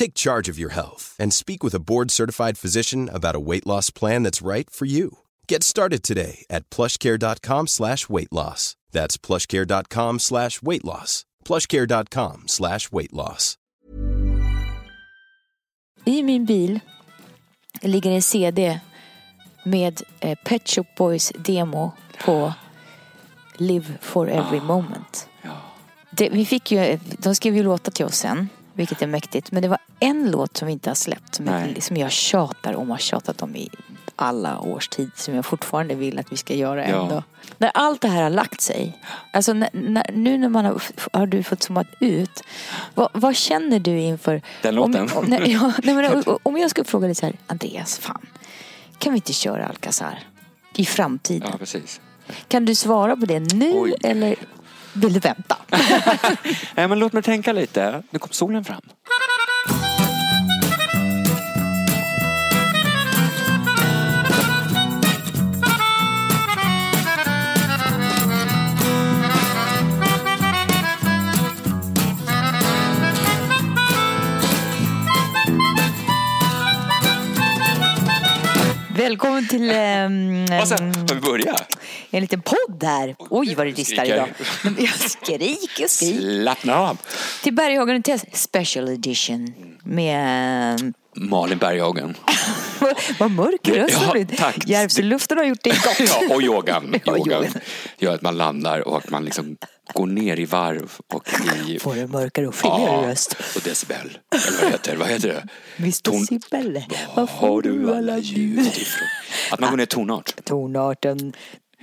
Take charge of your health and speak with a board-certified physician about a weight loss plan that's right for you. Get started today at plushcare.com slash weight loss. That's plushcare.com slash weight loss. plushcare.com slash weight loss. I min bil ligger en CD med eh, Pet Shop Boys demo på Live for every moment. Det, vi fick ju, de skrev ju låtar till oss sen, vilket är mäktigt. Men det var en låt som vi inte har släppt som, jag, som jag tjatar om och har tjatat om i alla års tid. Som jag fortfarande vill att vi ska göra Ja. ändå. När allt det här har lagt sig. Alltså när, när, nu när man har, har du fått zoomat ut. Vad, vad känner du inför... Den låten? Om, om, nej, ja, nej, men, om jag skulle fråga dig så här, Andreas, fan. Kan vi inte köra Alcazar i framtiden? Ja, precis. Kan du svara på det nu Oj. eller vill du vänta? Nej, men låt mig tänka lite. Nu kom solen fram. Välkommen till ehm, Och sen, ska vi börja? En liten podd här. Oj vad det distar idag. Jag skriker och skriker. Slappna av. Till Berghagen Test Special Edition. Med... ehm, Malin Berghagen. vad mörk röst Ja, blivit. tack. Järvsöluften har gjort det gott. Ja, och yogan. Ja, yogan gör att man landar och att man liksom går ner i varv och i... Får en mörkare och fylligare röst. och decibel. Eller vad heter, vad heter det? Visst Ton- Sibelle, Var har du alla ljud ifrån? Att man går ner tonart. Tonarten.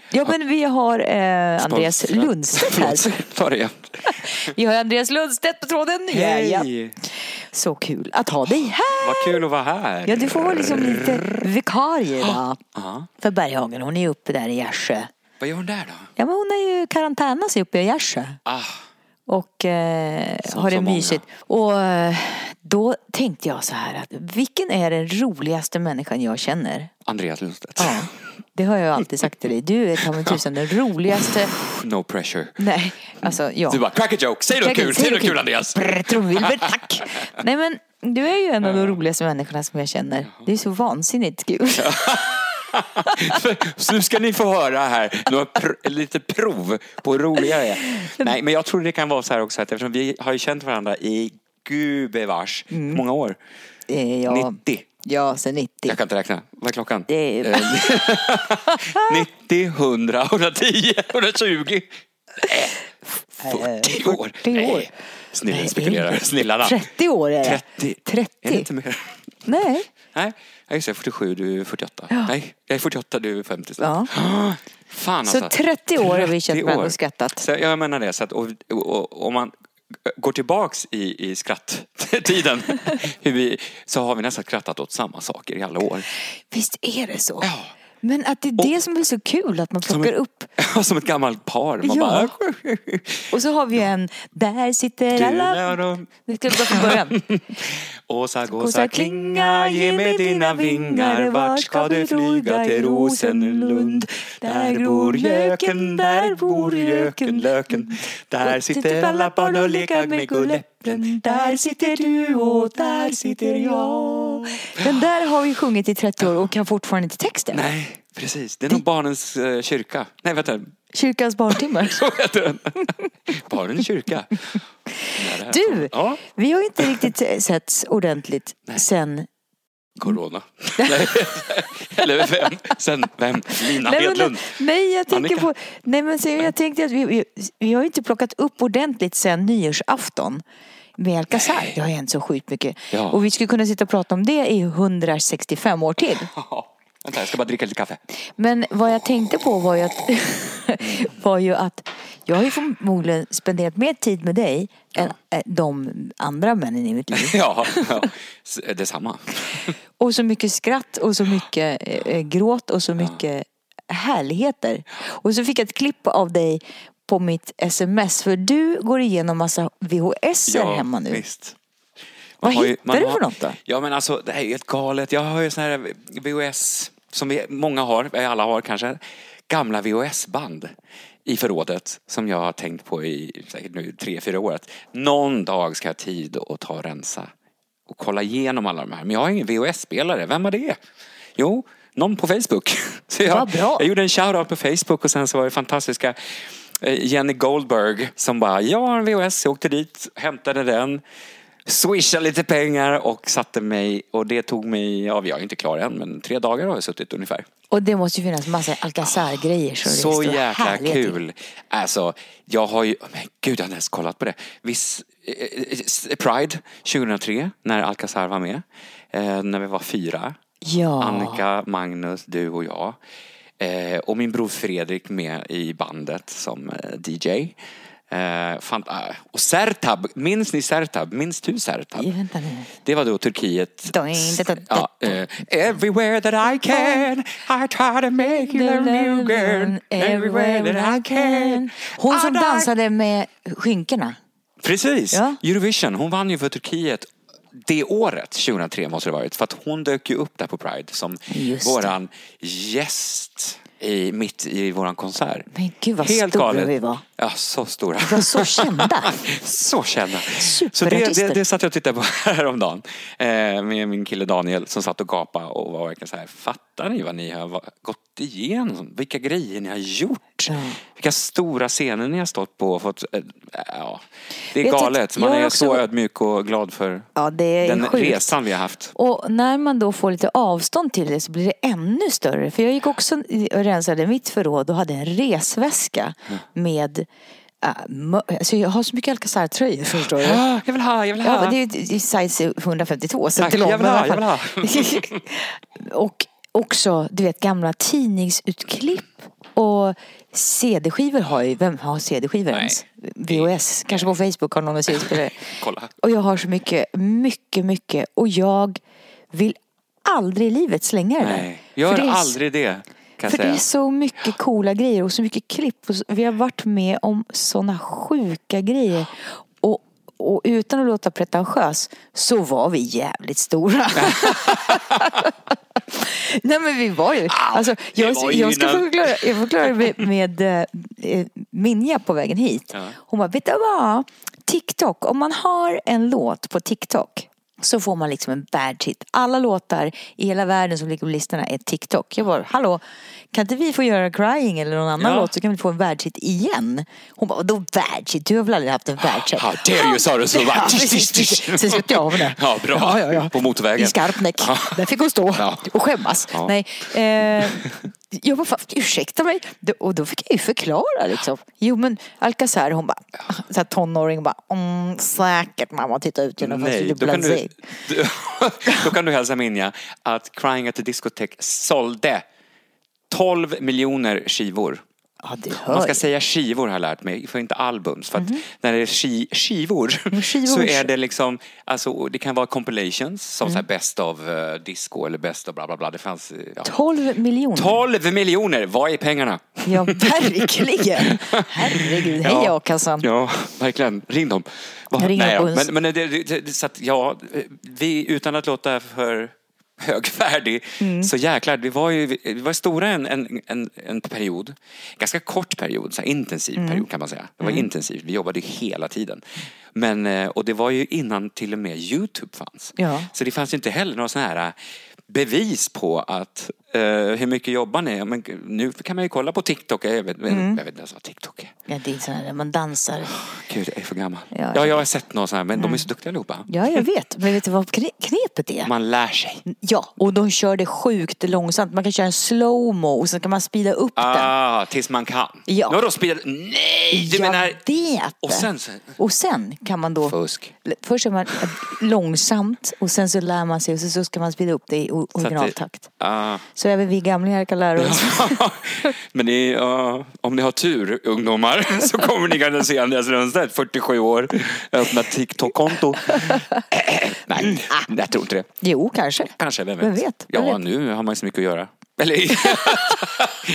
Ja men vi har eh, Andreas. Lundstedt här. Ta det. Vi har Andreas Lundstedt på tråden. Ja, ja. Hej! Så kul att ha dig här. Vad kul att vara här. Ja, du får vara liksom lite vikarie va? Ja. För Berghagen, hon är ju uppe där i Gärsjö. Vad gör hon där då? Ja men hon är ju karantäna sig uppe i Gärsjö. Ah, Och eh, Som har det så mysigt. Och eh, då tänkte jag så här att vilken är den roligaste människan jag känner? Andreas Lundstedt. Ja, det har jag alltid sagt till dig. Du är ta mig tusan den roligaste. No pressure. Nej, alltså ja. Du bara, crack a joke, säg något kul, säg något kul Andreas. Trumvirvel, tack. Nej men du är ju en av de roligaste människorna som jag känner. Det är så vansinnigt kul. Så nu ska ni få höra här några pr- lite prov på hur roliga jag är. Nej, men jag tror det kan vara så här också att eftersom vi har ju känt varandra i gubevars Mm. många år. Eh, ja, 90. ja, sen 90. Jag kan inte räkna. Vad är klockan? Det är- Eh, 90, 100, 110, 120. Nej, 40 år. 40 år. Nej, Snillen spekulerar. Snillarna. 30 år är det. 30. 30. Är det inte mer? Nej. Nej, jag är 47, du är 48. Nej, jag är 48, du är 50 Ja. snart. Fan Så alltså. 30 år har vi känt 30 varandra år. och skrattat. Så jag menar det, så att och, och, om man går tillbaks i, i skratttiden så har vi nästan skrattat åt samma saker i alla år. Visst är det så? Ja. Men att det är det som är så kul, att man plockar ett- upp. Som ett gammalt par. Man Ja. bara... Och så har vi en, där sitter alla... Du, Vi ska börja från början. Åsa Gåsa klinga, ge mig dina vingar Vart ska du flyga till Rosenlund? Där bor göken, där bor göken, löken Där sitter alla barn och leker med gulläpplen Där sitter du och där sitter jag Den där har vi sjungit i 30 år och kan fortfarande inte texten. Nej, precis. Det är nog barnens eh, kyrka. Nej, vänta. Kyrkans barntimmar. Så heter den. Barnens kyrka. Du, Ja. vi har inte riktigt setts ordentligt sen Corona. Nej. Eller vem? Sen vem? Lina Nej, Hedlund. nej, jag tänker Annika. på... Nej, men så jag tänkte att vi, vi, vi har ju inte plockat upp ordentligt sen nyårsafton med Alcazar. Det har hänt så sjukt mycket. Ja. Och vi skulle kunna sitta och prata om det i 165 år till. Ja, Vänta, jag ska bara dricka lite kaffe. Men vad jag tänkte på var ju att, var ju att jag har ju förmodligen spenderat mer tid med dig än eh, de andra männen i mitt liv. Ja, ja. S- detsamma. Och så mycket skratt och så mycket eh, gråt och så mycket härligheter. Och så fick jag ett klipp av dig på mitt sms för du går igenom massa VHS hemma nu. Visst. Vad Man har ju- hittar man du har- för något då? Ja men alltså det här är ju helt galet. Jag har ju såna här VHS som vi, många har, alla har kanske. Gamla VHS-band i förrådet som jag har tänkt på i säkert nu tre, fyra år. Att någon dag ska jag ha tid att ta och rensa och kolla igenom alla de här. Men jag har ingen VHS-spelare. Vem var det? Jo, någon på Facebook. Så jag, jag gjorde en shoutout på Facebook och sen så var det fantastiska eh, Jenny Goldberg som bara, jag har en VHS, jag åkte dit, hämtade den, swishade lite pengar och satte mig och det tog mig, ja jag är inte klar än men tre dagar har jag suttit ungefär. Och det måste ju finnas massa Alcazar-grejer. Så, det Så jäkla till. kul. Alltså, jag har ju, men gud jag har inte ens kollat på det. Viss, eh, eh, Pride 2003 när Alcazar var med. Eh, när vi var fyra. Ja. Annika, Magnus, du och jag. Eh, och min bror Fredrik med i bandet som eh, DJ. Eh, fan, eh, och Sertab, minns ni Sertab? Minns du Sertab? Ja, vänta nu. Det var då Turkiet. Ja, eh, everywhere that I can I try to make you a new girl Everywhere that I can Hon som dansade med skynkena. Precis! Ja. Eurovision, hon vann ju för Turkiet det året, 2003 måste det varit. För att hon dök ju upp där på Pride som Just det. våran gäst i, mitt i våran konsert. Men gud, vad Helt stora galet. vi var. Ja, så stora. Var så kända. Så kända. Så det, det, det satt jag och tittade på häromdagen eh, med min kille Daniel som satt och gapade och var verkligen så här, fattar ni vad ni har gått igenom? Vilka grejer ni har gjort? Ja. Vilka stora scener ni har stått på och fått, eh, ja. Det är Vet du att galet. Man är också- så ödmjuk och glad för Ja, den sjukt. resan vi har haft. Och när man då får lite avstånd till det så blir det ännu större. För jag gick också och rensade mitt förråd och hade en resväska med äh, mö- alltså jag har så mycket Alcazar-tröjor förstår du. Jag vill ha, jag vill ha. Ja, det är size 152 så Tack, lång, jag vill ha, jag fall. och också, du vet, gamla tidningsutklipp och CD-skivor har ju. Vem har CD-skivor ens? VHS. Kanske på Facebook har någon en CD-spelare. Kolla. Och jag har så mycket, mycket, mycket. Och jag vill aldrig i livet slänga det där. Nej, gör För det är aldrig det. Kan För jag det är säga. så mycket coola grejer och så mycket klipp. Och Vi har varit med om såna sjuka grejer. Och, och utan att låta pretentiös så var vi jävligt stora. Nej men vi var ju, alltså, det jag, var ju jag ska innan- förklara, jag förklarar med, med eh, Minja på vägen hit. Ja. Hon bara, vet du vad? TikTok, om man har en låt på TikTok så får man liksom en världshit. Alla låtar i hela världen som ligger på listorna är TikTok. Jag bara, hallå, kan inte vi få göra Crying eller någon annan Ja. låt så kan vi få en världshit igen? Hon bara, vadå världshit? Du har väl aldrig haft en världshit? How dare you, sa du så. Precis. Sen sköt jag av henne. Ja, bra. Ja, ja, ja. På motorvägen. I Skarpnäck. Ja. Där fick hon stå och skämmas. Nej, eh, jag bara, "Fan, ursäkta mig. Och då fick jag ju förklara liksom. Jo men Alcazar hon bara, så här tonåring bara, mm, säkert mamma titta ut genom fönstret. då kan, du, blasé." du, då kan du hälsa Minja att Crying at the Discotheque sålde 12 miljoner skivor. Ja, Man ska säga skivor har jag lärt mig, för inte albums. För att när det är ski, skivor skivor. så är det liksom, alltså det kan vara compilations som här best of uh, disco eller best of bla bla bla. Det fanns, eh, ja. 12 miljoner. 12 miljoner, vad är pengarna? Ja, verkligen. Herregud, hej Ja. a-kassan. Ja, verkligen. Ring dem. Va? Nej, ja. Men, men det, det, det, så att, ja, vi, utan att låta för högfärdig, Mm. så jäklar, vi var ju vi var stora en, en, en, en period. Ganska kort period, så intensiv Mm. period kan man säga. Det var intensivt, vi jobbade hela tiden. Men, eh, och det var ju innan till och med Youtube fanns. Ja. Så det fanns inte heller några sådana här bevis på att eh, hur mycket jobbar ni? Men nu kan man ju kolla på TikTok. Jag vet, jag vet inte ens vad TikTok är. Ja, det är här där man dansar. Gud, jag är för gammal. Ja, Ja, jag jag har sett något sånt här, men de är så duktiga allihopa. Ja, jag vet. Men vet du vad kne- knepet är? Man lär sig. Ja, och de kör det sjukt långsamt. Man kan köra en slowmo och sen kan man speeda upp den. Ah, tills man kan. Ja. Nu har de spelat... Nej! Du jag menar... vet. Och sen så- Och sen kan man då... Fusk. Först kör man långsamt och sen så lär man sig och så- så ska man speeda upp det i originaltakt. Ah. Så även vi gamlingar kan lära oss. Men är, ja, om ni har tur, ungdomar, så kommer ni kunna se Andreas Lundstedt, 47 år, öppna TikTok-konto. Nej, jag tror inte det. Jo, kanske. Kanske, vem vet? Vem vet? Ja, Vem vet? nu har man ju så mycket att göra. Eller,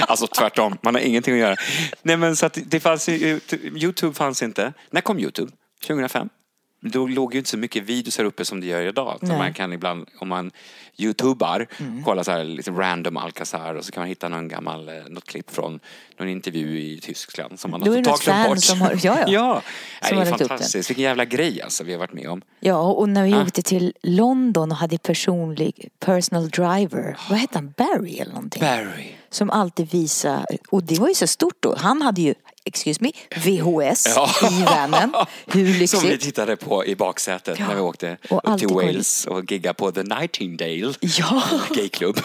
alltså tvärtom, man har ingenting att göra. Nej men så att det fanns ju, Youtube fanns inte. När kom Youtube? 2005? Då låg ju inte så mycket videos här uppe som det gör idag. Så man kan ibland, om man youtubar, kolla så här lite random Alcazar och så kan man hitta någon gammal, eh, något klipp från någon intervju i Tyskland som man Då har totalt glömt bort. som har- ja, ja. ja. Nej, det är fantastiskt. Vilken jävla grej alltså vi har varit med om. Ja, och när vi Ah. åkte till London och hade personlig personal driver. Vad hette han? Barry eller någonting? Barry. Som alltid visar, och det var ju så stort då. Han hade ju, excuse me, VHS Ja. i vanen. Hur Som vi lyxigt? tittade på i baksätet Ja. när vi åkte till Wales och giggade på The Nightingale Ja, gayklubb.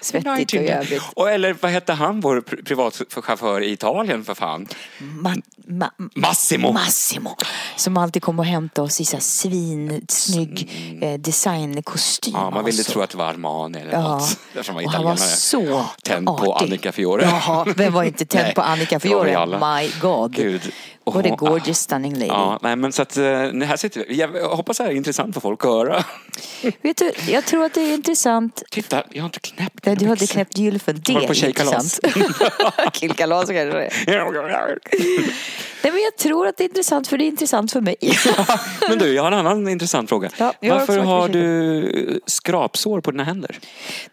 Svettigt och jävligt. Och eller vad hette han, vår pri- privatchaufför i Italien för fan? Ma- ma- Massimo. Massimo. Som alltid kom och hämtade oss i så svinsnygg eh, designkostym. Ja, man ville alltså. tro att det var Armani eller Ja. något. Eftersom han var Och han var italienare. så Tänd på artig. Annika Fiore. Jaha, vem var inte tänd på Annika Fiore? My God. Gud. Och What a gorgeous stunning lady. Ja, nej men så att eh, här sitter vi. Jag hoppas det här är intressant för folk att höra. Vet du, jag tror att det är intressant. Titta, jag har inte knäppt Nej, du hade byxor. knäppt gylfen. Det är intressant. Killkalas kanske. Nej, men jag tror att det är intressant för det är intressant för mig. Men du, jag har en annan intressant fråga. Ja, har Varför har du skrapsår på dina händer?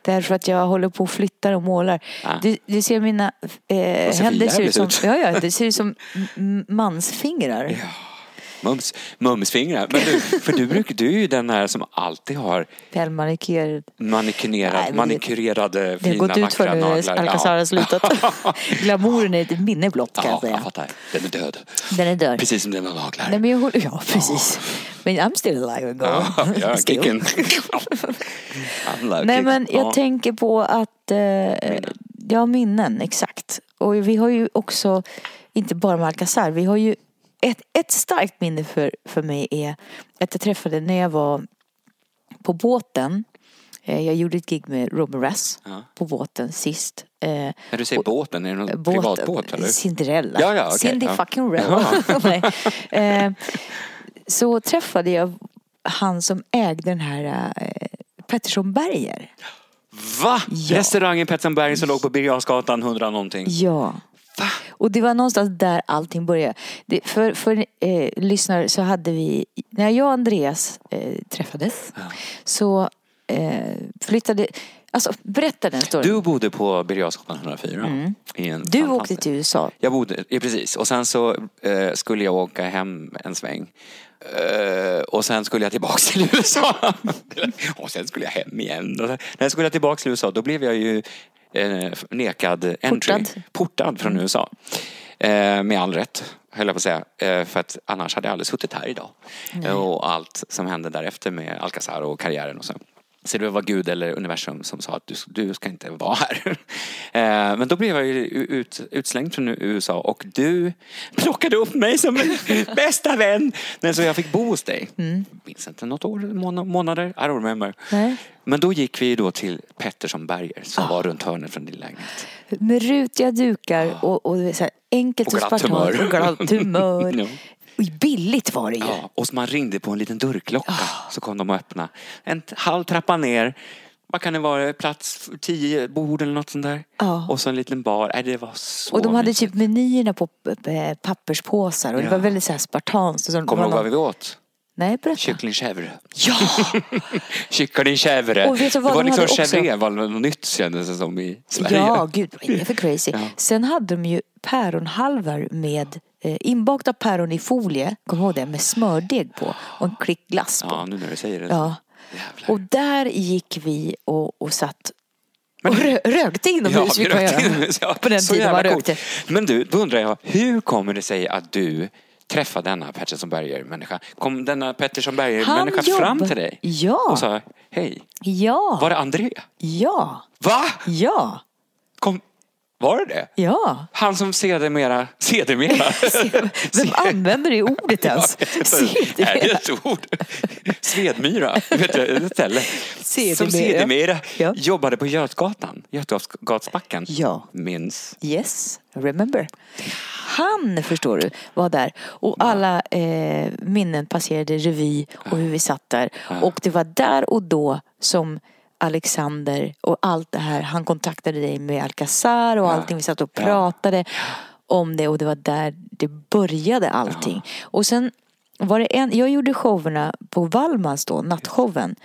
Därför att jag håller på och flyttar och målar. Ah. Du, du ser mina eh, händer ser ut som, ja, ja, det ser ut som m- mansfingrar. Mums, mumsfingrar. Men du, för du, brukar, du är ju den här som alltid har Välmanikerad. Nej, manikurerad, men det- har fina gått ut för vackra nu naglar. Alcazar har slutat. Glamouren är ett minne blott kan Ja, jag jag säga. fattar. Den är död. Den är död. Precis som dina naglar. Nej, men jag håller, ja, precis. Men I'm still alive and going. Ja, jag Still. kicken. Nej men jag Ja. tänker på att, eh, ja minnen exakt. Och vi har ju också, inte bara med Alcazar, vi har ju ett, ett starkt minne för, för mig är att jag träffade när jag var på båten. Eh, Jag gjorde ett gig med Robin Rass Ja. på båten sist. Eh, När du säger båten, är det någon båten- privatbåt eller? Cinderella. Ja, ja, okej, Cindy ja. fucking Rella. Nej. Eh, så träffade jag han som ägde den här eh, Pettersson Berger. Va? Ja. Restaurangen Petsenberg som låg på Birger Jarlsgatan 100 någonting. Ja. Och det var någonstans där allting började. Det, för för eh, lyssnare så hade vi, när jag och Andreas eh, träffades så eh, flyttade, alltså berätta den storyn. Du bodde på Birger Jarlsgatan 104. I en Mm. Du åkte till USA. Jag bodde, ja, precis. Och sen så eh, skulle jag åka hem en sväng. Eh, och sen skulle jag tillbaks till USA. och sen skulle jag hem igen. Och sen, när jag skulle tillbaks till USA då blev jag ju eh, nekad entry. Portad. Portad från USA. Eh, med all rätt, höll jag på att säga. För att annars hade jag aldrig suttit här idag. Och allt som hände därefter med Alcazar och karriären och så. Så det var Gud eller universum som sa att du, du ska inte vara här. Eh, men då blev jag ju ut, utslängd från USA och du plockade upp mig som bästa vän. Men så jag fick bo hos dig. Minns inte, något år, måna- månader, I don't remember. Nej. Men då gick vi då till Pettersson Berger som var runt hörnet från din lägenhet. Med rutiga dukar och, och så här enkelt Och och, glatt spartanskt humör. och glatt humör. Ja. Och billigt var det ju. Ja, och man ringde på en liten dörrklocka så kom de och öppnade. En halv trappa ner. Vad kan det vara? Plats tio bord eller något sånt där. Ja. Och så en liten bar. Nej, det var så Och de hade mysigt. typ menyerna på papperspåsar och det Ja. var väldigt så här spartanskt. Kommer du det ihåg vad vi åt? Nej, berätta. Kycklingchèvre. Ja! Kycklingchèvre. Och vet du vad det var de liksom hade också? chèvre var något nytt kändes det som i Sverige. Ja, gud vad är det för crazy. Ja. Sen hade de ju päronhalvar med inbakta päron i folie, kom ihåg det, med smördeg på och en klick glass på. Ja, nu när du säger det. Ja. Jävlar. Och där gick vi och, och satt Och rö rökte inomhus, vi fick man göra. ja. På den tiden man rökte. Men du, då undrar jag, hur kommer det sig att du träffade denna Pettersson Berger-människa? Kom denna Pettersson Berger-människa fram till dig? Ja. Och sa, hej, Ja, var det André? ja, Va? ja, var det det? ja. Han som sedermera, sedermera? Vem använder det ordet ens? Är det ett ord? Svedmyra, vet du, ett ställe. Sedermera. Som sedermera Ja. jobbade på Götgatan, Götgatsbacken. Ja. Minns. Yes, remember. Han, förstår du, var där. Och alla eh, minnen passerade revy och hur vi satt där. Och det var där och då som Alexander och allt det här, han kontaktade dig med Alcazar och allting. Vi satt och pratade om det och det var där det började allting. Och sen var det en, jag gjorde showerna på Wallmans då, nattshowen.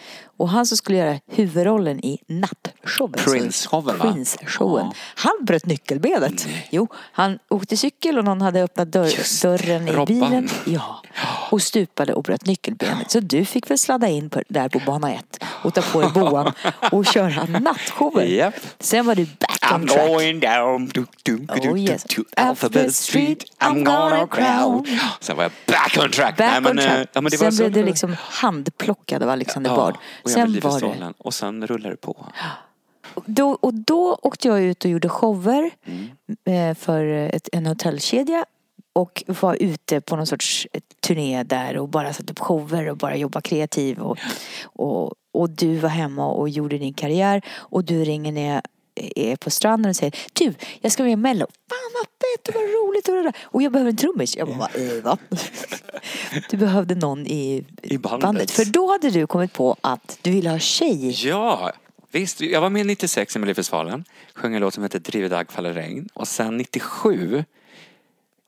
Och han som skulle göra huvudrollen i nattshowen. så- Prince-showen, va? Prince-showen. Ja. Han bröt nyckelbenet. Jo, han åkte cykel och någon hade öppnat dörr, Just dörren i Robban. bilen. Ja. Och stupade och bröt nyckelbenet. Så du fick väl sladda in på, där på bana ett och ta på dig boan och köra nattshower. Japp. Sen var du back on I'm track. going down to, to, to, Oh, yes. to Alphabet Street I'm gonna crown Sen var jag back on track. Back Nej, men, on track. Ja, det var sen så blev du det var. liksom handplockad av Alexander Ja, Bard. Sen var det. Och sen rullade det på. Då, och då åkte jag ut och gjorde shower Mm. eh, för ett, en hotellkedja. Och var ute på någon sorts eh, turné där och bara satte upp shower och bara jobba kreativ. Och, och, och du var hemma och gjorde din karriär. Och du ringer jag är på stranden och säger Du, jag ska med i Mello. Fan vad fett och vad roligt och det. Och jag behöver en trummis. Jag bara, äh, va? Du behövde någon i, I bandet. För då hade du kommit på att du ville ha tjej. Ja, visst. Jag var med 96 i Melodifestivalen. Sjöng en låt som heter Driver dag faller regn. Och sen 97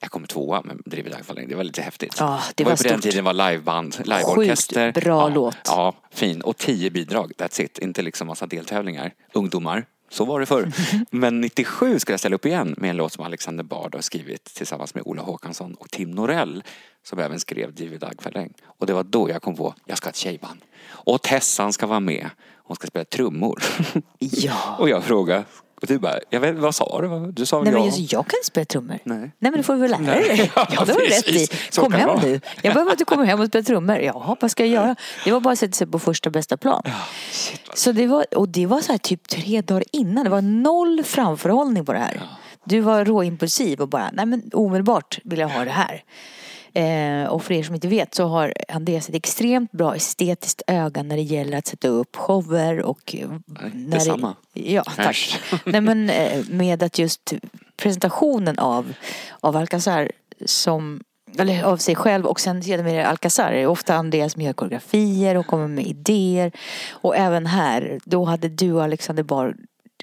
jag kom tvåa med Driver dag faller regn. Det var lite häftigt. Ja, det var, var på den stort. tiden var liveband, liveorkester. Sjukt bra ja, låt. Ja, fin. Och tio bidrag, that's it. Inte liksom massa deltävlingar. Ungdomar. Så var det förr. Men 97 ska jag ställa upp igen med en låt som Alexander Bard har skrivit tillsammans med Ola Håkansson och Tim Norell som även skrev faller regn. Och det var då jag kom på, jag ska ha ett tjejband. Och Tessan ska vara med. Hon ska spela trummor. Ja. Och jag frågade, och du bara, jag vet, vad sa du? Du sa Nej ja. men just, jag kan inte spela trummor. Nej. men det får du väl lära dig. Ja, Ja, det har du rätt i. Kom hem vara. nu. Jag behöver att du kommer hem och spelar trummor. Ja, vad ska jag göra? Det var bara att sätta sig på första bästa plan. Shit, vad... Så det var, och det var så här typ tre dagar innan. Det var noll framförhållning på det här. Du var råimpulsiv och bara, nej men omedelbart vill jag ha det här. Eh, och för er som inte vet så har Andreas ett extremt bra estetiskt öga när det gäller att sätta upp shower och... när detsamma. Det, ja, tack. Nej men eh, med att just presentationen av, av Alcazar som eller av sig själv och sen sedermera Alcazar. Det är ofta Andreas som gör koreografier och kommer med idéer. Och även här, då hade du och Alexander Bard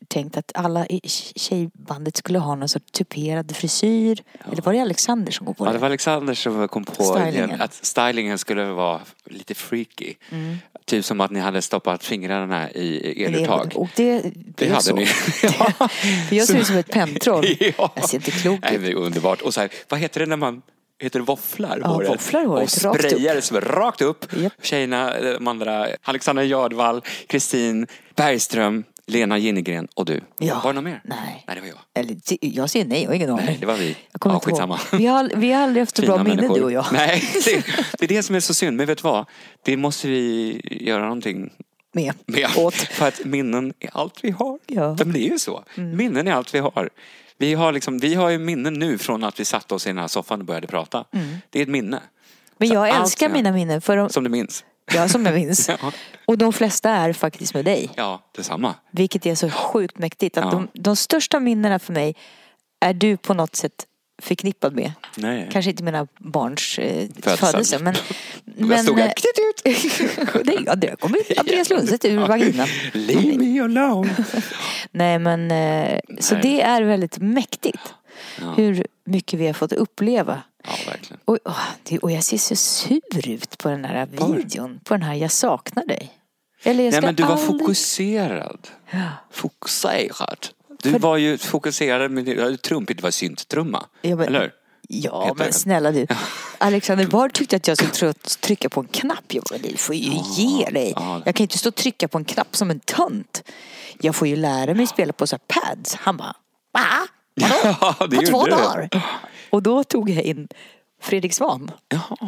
tänkt att alla i tjejbandet skulle ha någon sorts tuperad frisyr. Eller var det Alexander som kom på Ja, det? det var Alexander som kom på Stylingen. att stylingen skulle vara lite freaky. Mm. Typ som att ni hade stoppat fingrarna i eluttag. Och det Det blev hade så. ni. ja. För jag ser ut som ett pentroll. ja. Jag ser inte klok Nej, ut. det är underbart. Och så här, vad heter det när man Heter det våfflar Ja, håret? våfflar håret, Och sprayar det som rakt upp. Japp. Tjejerna, de andra, Alexandra Jardvall, Kristin Bergström, Lena Ginnegren och du. Ja. Var det någon mer? Nej. Nej, det var jag. Eller jag säger nej, jag har ingen aning. Nej, det var vi. Jag kommer Ja, skitsamma. Vi har, vi har aldrig haft så bra minne människor. du och jag. Nej, det, det är det som är så synd. Men vet du vad? Det måste vi göra någonting Med. med. Åt. För att minnen är allt vi har. Ja. Mm. Men det är ju så. Minnen är allt vi har. Vi har, liksom, vi har ju minnen nu från att vi satte oss i den här soffan och började prata. Det är ett minne. Men Så jag älskar mina minnen. För de, Som du minns. Ja, som jag minns. Ja. Och de flesta är faktiskt med dig. Ja, detsamma. Vilket är så sjukt mäktigt. Att Ja. de, de största minnena för mig är du på något sätt förknippad med. Nej. Kanske inte mina barns eh, Födelse. Men, Där men, stod jag. eh, det, ja, det kom ut Andreas Lundstedt ur vaginan. Leave me alone. Nej men, eh, så Nej. det är väldigt mäktigt. Hur mycket vi har fått uppleva. Ja, verkligen. Och, det, och jag ser så sur ut på den här videon. På den här Jag saknar dig. Eller jag Nej ska men du var aldrig... fokuserad. Ja. Fokuserad. Du För- var ju fokuserad med det, trumpigt var synttrumma. Ja, men- Eller? Ja, Heter men det. snälla du. Alexander Bard tyckte att jag skulle tr- trycka på en knapp. Jag bara, du får ju ge dig. ja. Jag kan inte stå och trycka på en knapp som en tönt. Jag får ju lära mig spela på så här pads. Han bara, va? Vadå? Ja, det på två du. Och då tog jag in Fredrik Svan.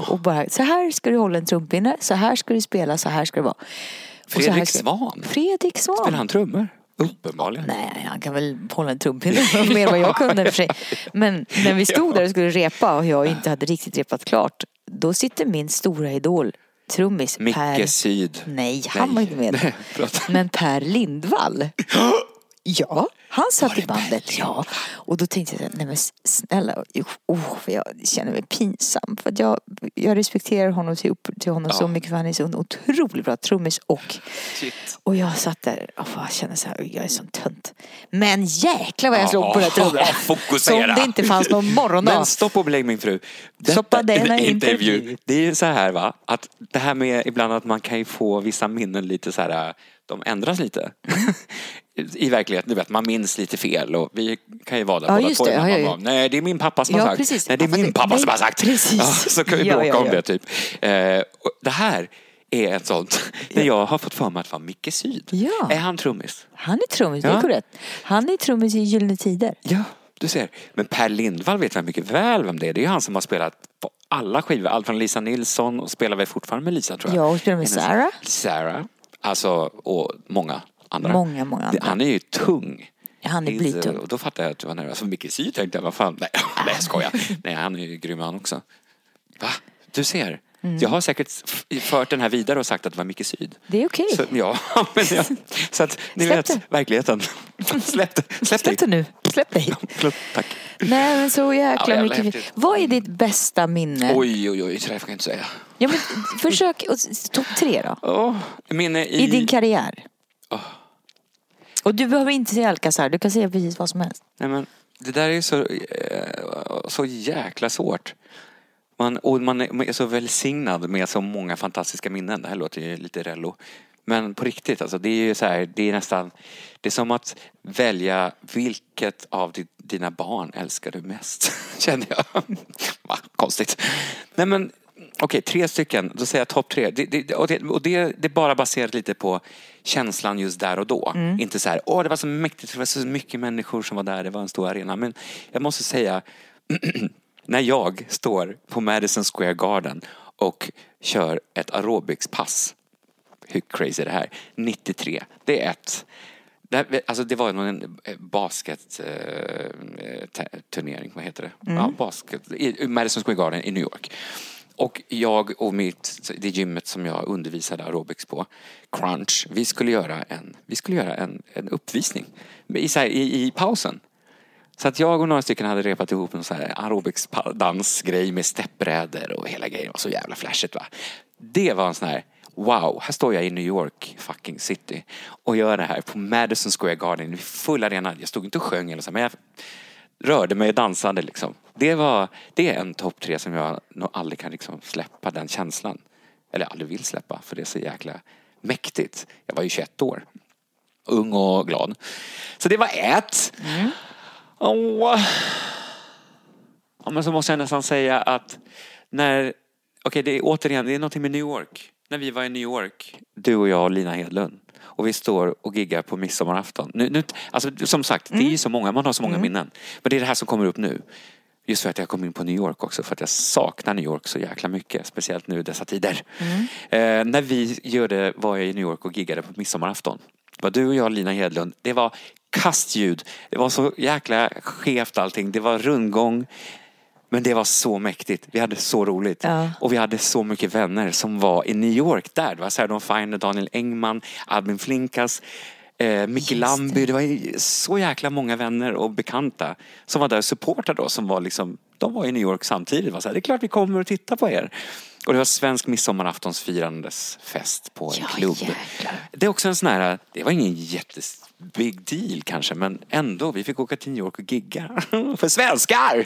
Och bara, så här ska du hålla en trumpinne, så här ska du spela, så här ska det vara. Fredrik ska- Svan? Fredrik Svan. Spelar han trummor? Uppenbarligen. Nej, han kan väl hålla en trumpinne mer än vad jag kunde för sig. Men när vi stod där och skulle repa och jag inte hade riktigt repat klart. Då sitter min stora idol, trummis Micke Per... Syd. Nej, han var inte med. Nej. Men Per Lindvall. Ja, han satt i bandet. Ja. Och då tänkte jag, nej men snälla, oh, jag känner mig pinsam. För jag, jag respekterar honom till, upp, till honom så mycket för han är så en otroligt bra trummis och Shit. och jag satt där och kände så här, "Oj, jag är sån tönt. Men jäklar vad jag slog på det Ja, trummorna. fokusera. Som det inte fanns någon morgondag. Men stopp och belägg min fru. Detta- Stoppa denna intervju. Det är så här va, att det här med ibland att man kan ju få vissa minnen lite så här, de ändras lite. I verkligheten, du vet, man minns lite fel och vi kan ju vara där Ja, båda två. Ja, ja, Nej, det är min pappa som har Ja, sagt. precis. Nej, det är Ja, min det- pappa nej, som har sagt. precis. Ja, så kan vi bråka ja, om det typ. Eh, det här är ett sånt, när jag har fått för mig att vara Micke Syd. Är han trummis? Han är trummis, det är korrekt. Han är trummis i Gyllene Tider. Ja, du ser. Men Per Lindvall vet jag mycket väl vem det är. Det är ju han som har spelat på alla skivor. Allt från Lisa Nilsson och spelar väl fortfarande med Lisa tror jag. Ja, och spelar med Sarah. Sarah. Alltså, och många andra. Många, många andra. Han är ju tung. Han är He's, blytung. eh, Och då fattade jag att du var nervös. Micke Syd tänkte jag, vad fan. Nej, nej jag skojar. Nej, han är ju grym han också. Va? Du ser. Mm. Jag har säkert fört den här vidare och sagt att det var Micke Syd. Det är okej. Så, ja, men ja. Så att ni Släpp vet, det. verkligheten. Släpp det. Släpp Släpp det nu. Släpp dig. Tack. Nej men så jäkla Ja, mycket. Vad är ditt bästa minne? Oj, oj, oj, där får jag inte säga. Ja, men, försök, topp tre då. Oh, minne i... I din karriär. Åh. Och du behöver inte säga Alcazar, du kan säga precis vad som helst. Nej, men det där är ju så, eh, så jäkla svårt. Man, och man är så välsignad med så många fantastiska minnen. Det här låter ju lite rello. Men på riktigt, alltså, det är ju så här, det är nästan, det är som att välja vilket av dina barn älskar du mest, känner jag. Va, konstigt. Nej men, okej, tre stycken, då säger jag topp tre. Det, det, och det, och det, det är bara baserat lite på känslan just där och då. Inte så här, åh det var så mäktigt, det var så mycket människor som var där, det var en stor arena. Men jag måste säga, när jag står på Madison Square Garden och kör ett aerobicspass. Hur crazy är det här? 93. Det är ett. Det, här, alltså det var någon basketturnering, vad heter det? Ja, basket, i Madison Square Garden i New York. Och jag och mitt, det gymmet som jag undervisade aerobics på, Crunch, vi skulle göra en, vi skulle göra en, en uppvisning i, så här, i, i pausen. Så att jag och några stycken hade repat ihop en här aerobicsdansgrej med steppbrädor och hela grejen var så jävla flashigt va. Det var en sån här, wow, här står jag i New York fucking city och gör det här på Madison Square Garden i full arena. Jag stod inte och sjöng eller så men jag rörde mig och dansade liksom. Det var, det är en topp tre som jag nog aldrig kan liksom släppa den känslan. Eller aldrig vill släppa för det är så jäkla mäktigt. Jag var ju 21 år. Ung och glad. Så det var ett. Åh. Ja, men så måste jag nästan säga att när, okej det är återigen, det är någonting med New York. När vi var i New York, du och jag och Lina Hedlund. Och vi står och giggar på midsommarafton. Nu, nu, alltså, som sagt, det är ju så många, man har så många minnen. Men det är det här som kommer upp nu. Just för att jag kom in på New York också, för att jag saknar New York så jäkla mycket. Speciellt nu i dessa tider. Eh, när vi gjorde, var jag i New York och giggade på midsommarafton. Det var du och jag, Lina Hedlund. Det var kastljud. Det var så jäkla skevt allting. Det var rundgång. Men det var så mäktigt. Vi hade så roligt. Ja. Och vi hade så mycket vänner som var i New York där. Det var Sarah Dawn Finer, Daniel Engman, Albin Flinkas, eh, Micke Lamby. Det var ju så jäkla många vänner och bekanta som var där och supportade oss. Som var liksom, de var i New York samtidigt. Det var så här, det är klart vi kommer och tittar på er. Och det var svensk midsommaraftonsfirandes fest på en Ja, klubb. jäklar. Det är också en sån här, det var ingen jättes big deal kanske men ändå, vi fick åka till New York och gigga. För svenskar!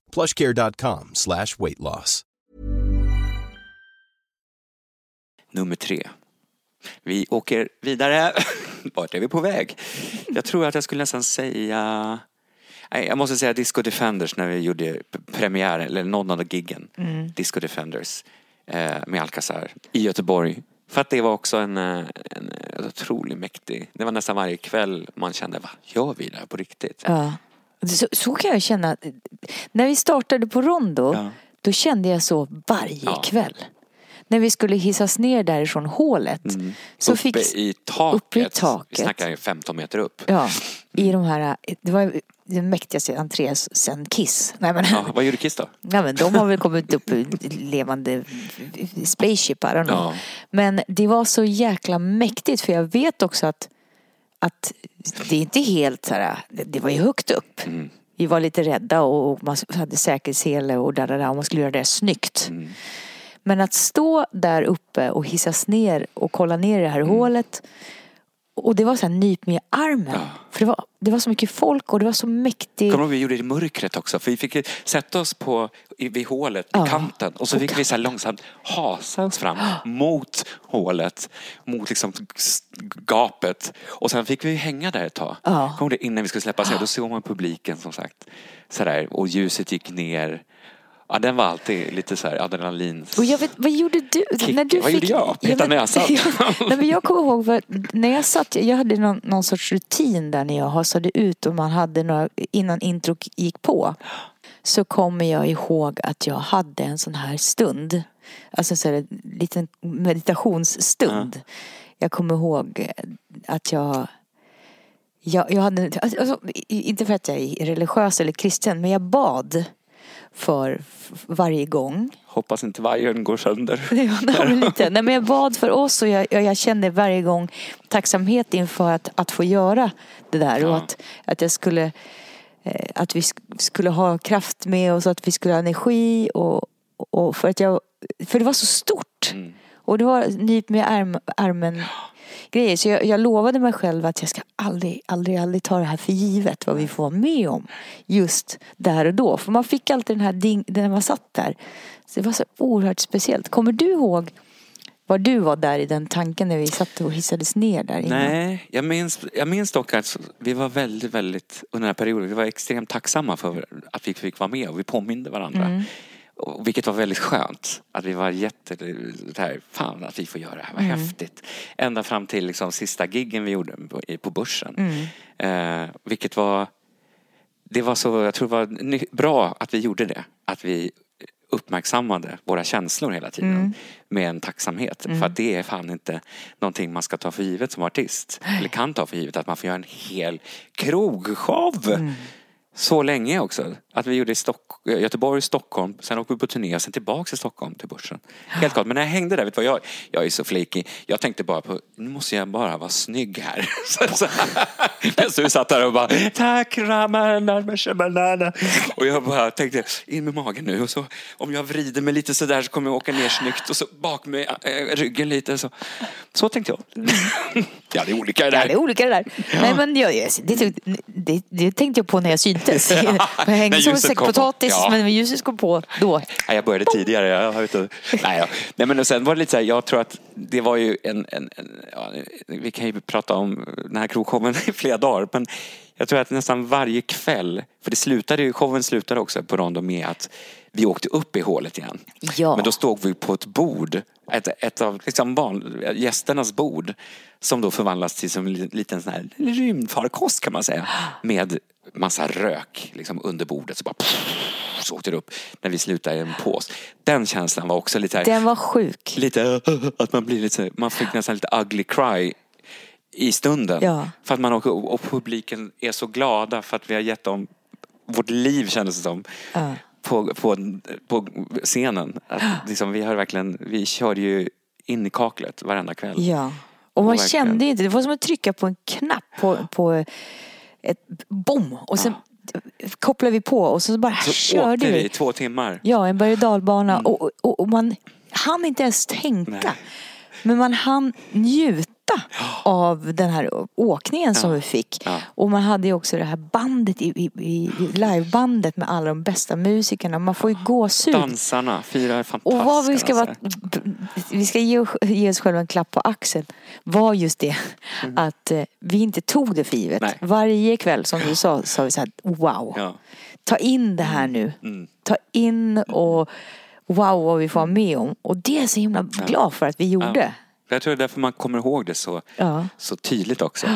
plushcare.com slash weight loss. Nummer tre. Vi åker vidare. Vart är vi på väg? Jag tror att jag skulle nästan säga... Nej, jag måste säga Disco Defenders när vi gjorde premiären, eller någon av giggen. Disco Defenders eh, med Alcazar i Göteborg. För att det var också en, eh, en, en otroligt mäktig... Det var nästan varje kväll man kände, vad gör vi där på riktigt? Ja. Så, så kan jag känna. När vi startade på Rondo, Ja. då kände jag så varje Ja. kväll. När vi skulle hissas ner därifrån hålet. Så Mm. uppe fick, i taket. uppe i taket. Vi snackar ju 15 meter upp. Ja, i de här, det var den mäktigaste entré sen Kiss. Nej men, Ja, vad gjorde Kiss då? ja, men de har väl kommit upp i levande spaceship, I don't know. Ja. Men det var så jäkla mäktigt för jag vet också att, att det är inte helt så här, det var ju högt upp. Mm. Vi var lite rädda och man hade säkerhetssele och där, där, och man skulle göra det snyggt. Mm. Men att stå där uppe och hissas ner och kolla ner i det här Mm. hålet. Och det var så här nyp med armen. För det var, det var så mycket folk och det var så mäktigt. Kommer du ihåg vi gjorde det i mörkret också? För vi fick sätta oss på, i, vid hålet, Ja. i kanten. Och så fick vi så långsamt oss fram mot hålet. Mot liksom gapet. Och sen fick vi hänga där ett tag. Ja. Kommer det? Innan vi skulle släppas ner. Då såg man publiken som sagt. Sådär. Och ljuset gick ner. Ja, den var alltid lite så här adrenalin. Och jag vet, vad gjorde du? Kick. När du Vad gjorde jag? Peta men- näsan. Ja, nej, men jag kommer ihåg, när jag satt, jag hade någon, någon sorts rutin där när jag hasade ut och man hade några, innan intro gick på. Så kommer jag ihåg att jag hade en sån här stund. Alltså så här, en liten meditationsstund. Jag kommer ihåg att jag jag, jag hade, alltså, inte för att jag är religiös eller kristen, men jag bad för varje gång. Hoppas inte vajern går sönder. Ja, nej, men lite. Nej, men jag bad för oss och jag, jag, kände varje gång tacksamhet inför att, att få göra det där. Och Ja. att, att jag skulle eh, att vi sk- skulle ha kraft med oss, att vi skulle ha energi och, och för att jag för det var så stort. Mm. Och det var nyp med arm, armen grejer. Så jag, jag lovade mig själv att jag ska aldrig, aldrig, aldrig ta det här för givet. Vad vi får vara med om. Just där och då. För man fick alltid den här ding, när man satt där. Så det var så oerhört speciellt. Kommer du ihåg var du var där i den tanken när vi satt och hissades ner där innan? Nej, jag minns, jag minns dock att vi var väldigt, väldigt, under den här perioden, vi var extremt tacksamma för att vi fick vara med och vi påminde varandra. Mm. Vilket var väldigt skönt. Att vi var jätte, så här, fan att vi får göra det här, vad Mm. häftigt. Ända fram till liksom sista giggen vi gjorde på, börsen. Mm. Eh, vilket var, det var så, jag tror det var bra att vi gjorde det. Att vi uppmärksammade våra känslor hela tiden Mm. med en tacksamhet. För att det är fan inte någonting man ska ta för givet som artist. Eller kan ta för givet att man får göra en hel krogshow. Så länge också. Att vi gjorde i Stock Göteborg, Stockholm, sen åkte vi på turné och sen tillbaka till Stockholm till Börsen. Helt klart. Men när jag hängde där, vet du vad jag, jag är så flikig. Jag tänkte bara på, nu måste jag bara vara snygg här. Så, så, medan du satt där och bara, tack Ramana, banana. Och jag bara tänkte, in med magen nu och så om jag vrider mig lite sådär så kommer jag åka ner snyggt och så bak med äh, ryggen lite. Så, så tänkte jag. ja, det är olika det där. Ja, det är olika det där. Nej, men jag, det, det, det tänkte jag på när jag syntes. jag när hängde som en säck på. potatis, Ja. men ljuset kom på då. Nej, jag började tidigare. Jag har ute. Nej, ja. Nej, men och sen var det lite så här, jag tror att det var ju en, en, en ja, vi kan ju prata om den här krogshowen i flera dagar, men jag tror att nästan varje kväll, för det slutade ju, showen slutade också på Rondo med att vi åkte upp i hålet igen. Ja. Men då stod vi på ett bord, ett, ett av liksom barn, gästernas bord, som då förvandlas till som en liten sån här rymdfarkost kan man säga. Med massa rök liksom under bordet. Så bara så åkte det upp när vi slutade i en pås. Den känslan var också lite här, Den var sjuk. lite att man blir lite man fick nästan lite ugly cry i stunden. Ja. För att man och, och publiken är så glada för att vi har gett dem vårt liv kändes det som. Ja. På, på, på scenen. Att liksom, vi har verkligen, vi körde ju in i kaklet varenda kväll. Ja. Och man verkligen. kände inte, det var som att trycka på en knapp på, på ett bom och sen kopplade vi på och så bara Så körde åkte vi i två timmar. Ja, en berg och dalbana och, och, och man hann inte ens tänka. Nej. Men man hann njuta av den här åkningen som vi fick. Ja. Och man hade ju också det här bandet, i, i, i livebandet med alla de bästa musikerna. Man får ju gåshud. Dansarna, Och fantastiska vad vi ska vara, vi ska ge, ge oss själva en klapp på axeln. Var just det att eh, vi inte tog det för givet. Nej. Varje kväll som du sa, sa vi så här, wow. Ja. Ta in det här nu. Mm. Ta in och wow vad vi får vara med om. Och det är jag så himla glad för att vi gjorde. Jag tror det är därför man kommer ihåg det så, Ja. så tydligt också.